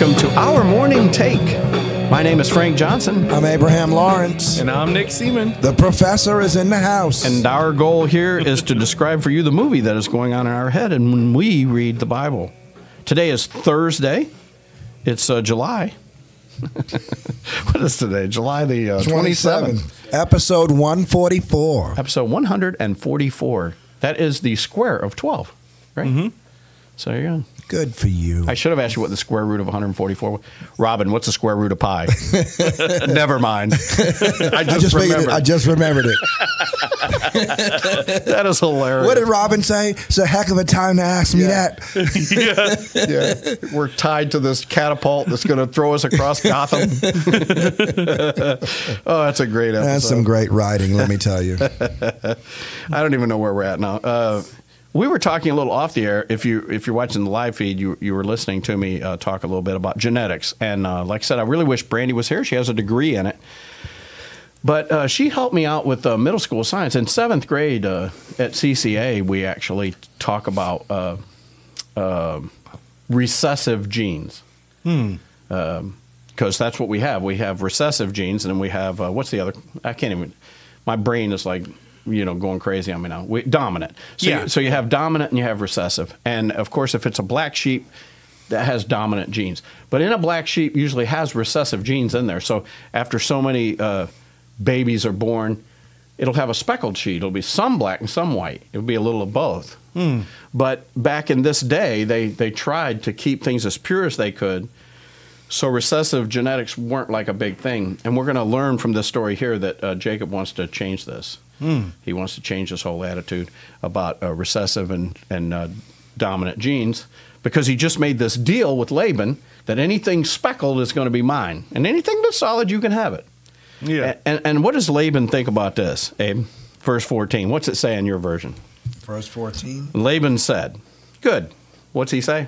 welcome to our morning take. My name is Frank Johnson, I'm Abraham Lawrence. And I'm Nick Seaman. The professor is in the house. and our goal here is to describe for you the movie that is going on in our head and when we read the Bible. Today is Thursday. It's uh, July. what is today? July the uh, 27th. Episode 144. Episode 144. That is the square of 12, right? Mm-hmm. So there you go. Good for you. I should have asked you what the square root of 144 was. Robin, what's the square root of pi? Never mind. I just, I just figured it. remembered. I just remembered it. that is hilarious. What did Robin say? It's a heck of a time to ask me Yeah. that. yeah. We're tied to this catapult that's going to throw us across Gotham. oh, that's a great episode. That's some great writing, let me tell you. I don't even know where we're at now. Uh, we were talking a little off the air. If you if you're watching the live feed, you you were listening to me uh, talk a little bit about genetics. And uh, like I said, I really wish Brandy was here. She has a degree in it. But uh, she helped me out with uh, middle school science. In seventh grade uh, at CCA, we actually talk about uh, uh, recessive genes. Because that's what we have. We have recessive genes, and then we have uh, what's the other? I can't even. My brain is like you know going crazy on me now. We, dominant. So Yeah. You, so you have dominant and you have recessive, and of course, if it's a black sheep, that has dominant genes. But in a black sheep, usually has recessive genes in there. So after so many uh, babies are born, it'll have a speckled sheet. It'll be some black and some white. It'll be a little of both. But back in this day, they they tried to keep things as pure as they could. So recessive genetics weren't like a big thing, and we're going to learn from this story here that uh, Jacob wants to change this. He wants to change this whole attitude about uh, recessive and and uh, dominant genes because he just made this deal with Laban that anything speckled is going to be mine, and anything that's solid you can have it. Yeah. And and what does Laban think about this, Abe? Verse fourteen. What's it say in your version? Verse 14. Laban said, "Good." What's he say?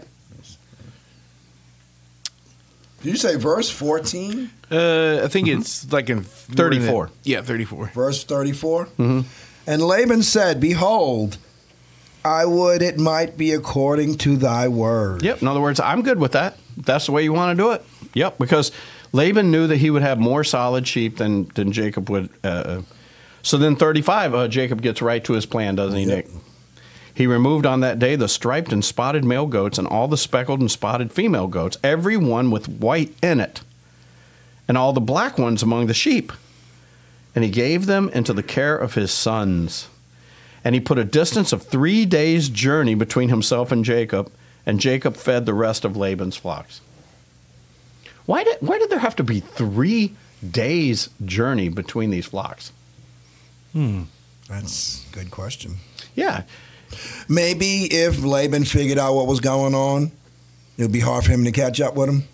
Did you say verse 14? Uh, I think it's like in 34. Yeah, 34. Verse 34? Mm-hmm. And Laban said, Behold, I would it might be according to thy word. Yep. In other words, I'm good with that. That's the way you want to do it. Yep. Because Laban knew that he would have more solid sheep than than Jacob would. Uh, so then, 35, uh, Jacob gets right to his plan, doesn't he, Nick? He removed on that day the striped and spotted male goats and all the speckled and spotted female goats, every one with white in it, and all the black ones among the sheep. And he gave them into the care of his sons. And he put a distance of three days' journey between himself and Jacob, and Jacob fed the rest of Laban's flocks. Why did, why did there have to be three days' journey between these flocks? Hmm. That's a good question. Yeah, Maybe if Laban figured out what was going on, it would be hard for him to catch up with him.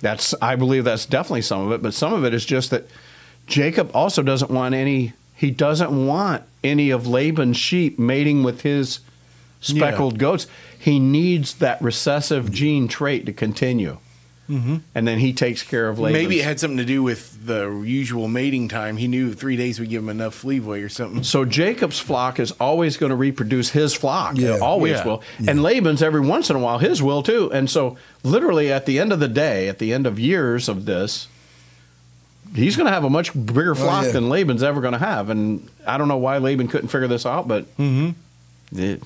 that's I believe that's definitely some of it, but some of it is just that Jacob also doesn't want any. He doesn't want any of Laban's sheep mating with his speckled goats. He needs that recessive gene trait to continue, mm-hmm. and then he takes care of Laban's. Maybe it had something to do with the usual mating time. He knew three days would give him enough leeway or something. So Jacob's flock is always going to reproduce his flock. Yeah. It always Yeah. will. And Laban's every once in a while his will too. And so literally at the end of the day, at the end of years of this, he's going to have a much bigger flock yeah. than Laban's ever going to have. And I don't know why Laban couldn't figure this out, but it-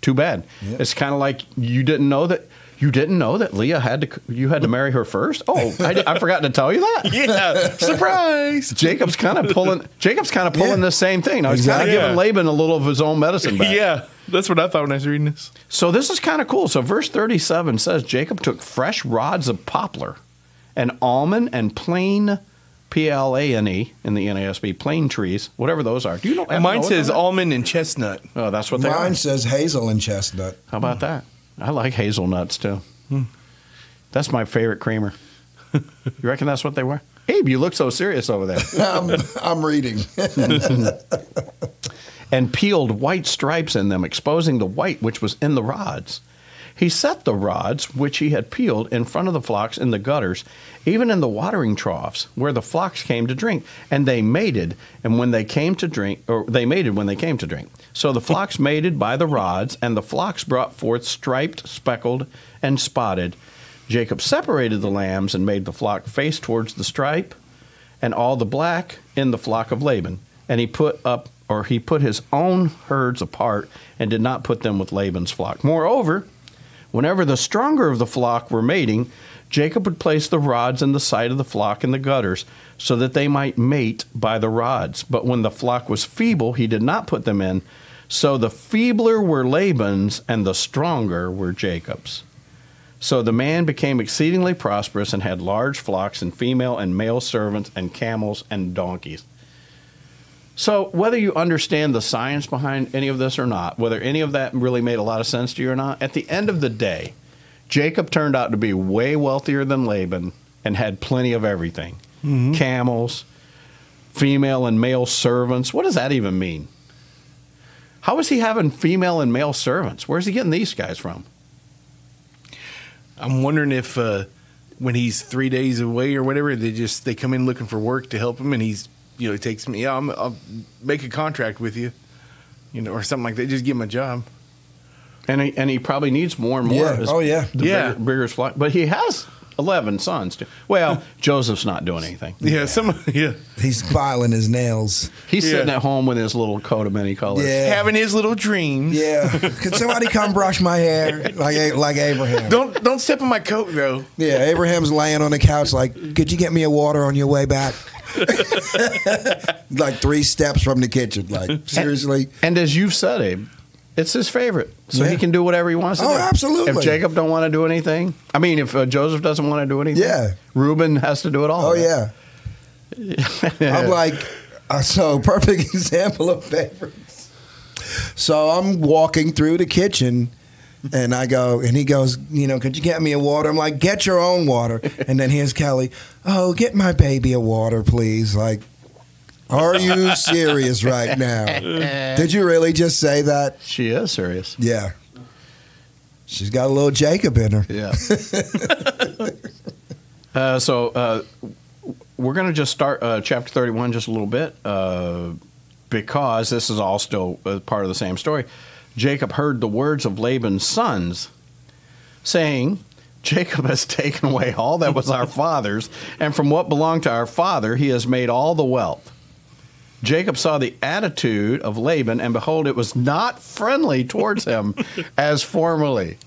too bad. Yeah. It's kind of like you didn't know that. You didn't know that Leah had to. You had to marry her first. Oh, I, I forgot to tell you that. Yeah, surprise. Jacob's kind of pulling. Jacob's kind of pulling Yeah. the same thing. Now he's kind of giving Yeah. Laban a little of his own medicine back. Yeah, that's what I thought when I was reading this. So this is kind of cool. So verse thirty-seven says Jacob took fresh rods of poplar, and almond and plane, P L A N E in the NASB, plane trees, whatever those are. Do you know? happen know Mine says almond and chestnut. Oh, that's what they Mine are. says hazel and chestnut. How about that? I like hazelnuts too. Hmm. That's my favorite creamer. you reckon that's what they were? Abe, you look so serious over there. I'm, I'm reading. and peeled white stripes in them, exposing the white which was in the rods. He set the rods which he had peeled in front of the flocks in the gutters, even in the watering troughs where the flocks came to drink. And they mated, and when they came to drink, or they mated when they came to drink. So the flocks mated by the rods, and the flocks brought forth striped, speckled, and spotted. Jacob separated the lambs and made the flock face towards the stripe, and all the black in the flock of Laban. And he put up, or he put his own herds apart, and did not put them with Laban's flock. Moreover, whenever the stronger of the flock were mating, Jacob would place the rods in the side of the flock in the gutters, so that they might mate by the rods. But when the flock was feeble, he did not put them in. So the feebler were Laban's, and the stronger were Jacob's. So the man became exceedingly prosperous and had large flocks and female and male servants and camels and donkeys. So whether you understand the science behind any of this or not, whether any of that really made a lot of sense to you or not, at the end of the day, Jacob turned out to be way wealthier than Laban and had plenty of everything. Camels, female and male servants. What does that even mean? How is he having female and male servants? Where's he getting these guys from? I'm wondering if uh, when he's three days away or whatever, they just they come in looking for work to help him, and he's you know he takes me. Yeah, I'm, I'll make a contract with you, you know, or something like that. Just give him a job. And he, and he probably needs more and more. Yeah. as Oh, yeah. The Yeah. Bigger, bigger flock. But he has 11 sons. Too. Well, Joseph's not doing anything. Yeah, some yeah, He's filing his nails. He's Yeah. sitting at home with his little coat of many colors. Yeah. having his little dreams. Yeah. Could somebody come brush my hair like like Abraham? Don't don't step on my coat though. Yeah, Abraham's laying on the couch like, could you get me a water on your way back? like three steps from the kitchen. Like, seriously? And as you've said, Abe, it's his favorite. So Yeah. he can do whatever he wants to Oh, do. absolutely. If Jacob don't want to do anything, I mean, if uh, Joseph doesn't want to do anything, Yeah. Reuben has to do it all. Oh, yeah. I'm like, uh, so perfect example of favorites. So I'm walking through the kitchen and I go, and he goes, you know, could you get me a water? I'm like, get your own water. And then here's Kelly, oh, get my baby a water, please. Like, are you serious right now? Did you really just say that? She is serious. Yeah. She's got a little Jacob in her. Yeah. uh, so uh, we're going to just start uh, chapter 31 just a little bit uh, because this is all still uh, part of the same story. Jacob heard the words of Laban's sons saying, Jacob has taken away all that was our father's, and from what belonged to our father, he has made all the wealth. Jacob saw the attitude of Laban, and behold, it was not friendly towards him as formerly.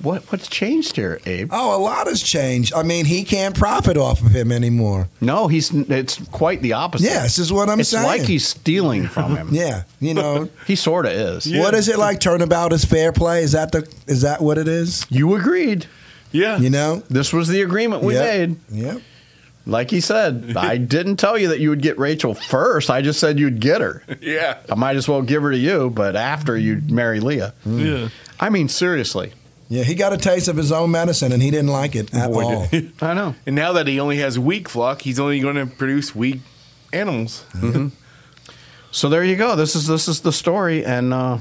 What what's changed here, Abe? Oh, a lot has changed. I mean, he can't profit off of him anymore. No, he's it's quite the opposite. Yeah, this is what I'm it's saying. It's like he's stealing from him. Yeah, you know, He sort of is. what is it like? Turnabout is fair play. Is that the? Is that what it is? You agreed. Yeah, You know. This was the agreement we Yep. made. Yep. Like he said, I didn't tell you that you would get Rachel first. I just said you'd get her. yeah, I might as well give her to you, but after you marry Leah. yeah. I mean, seriously. Yeah, he got a taste of his own medicine and he didn't like it at Boy, all. did- I know. And now that he only has weak flock, he's only going to produce weak animals. So there you go. This is this is the story, and uh,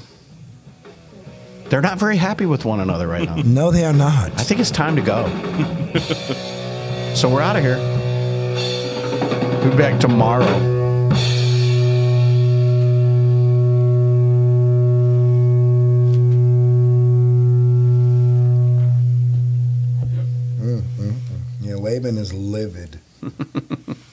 they're not very happy with one another right now. No, they are not. I think it's time to go. so we're out of here. We'll be back tomorrow. Kevin is livid.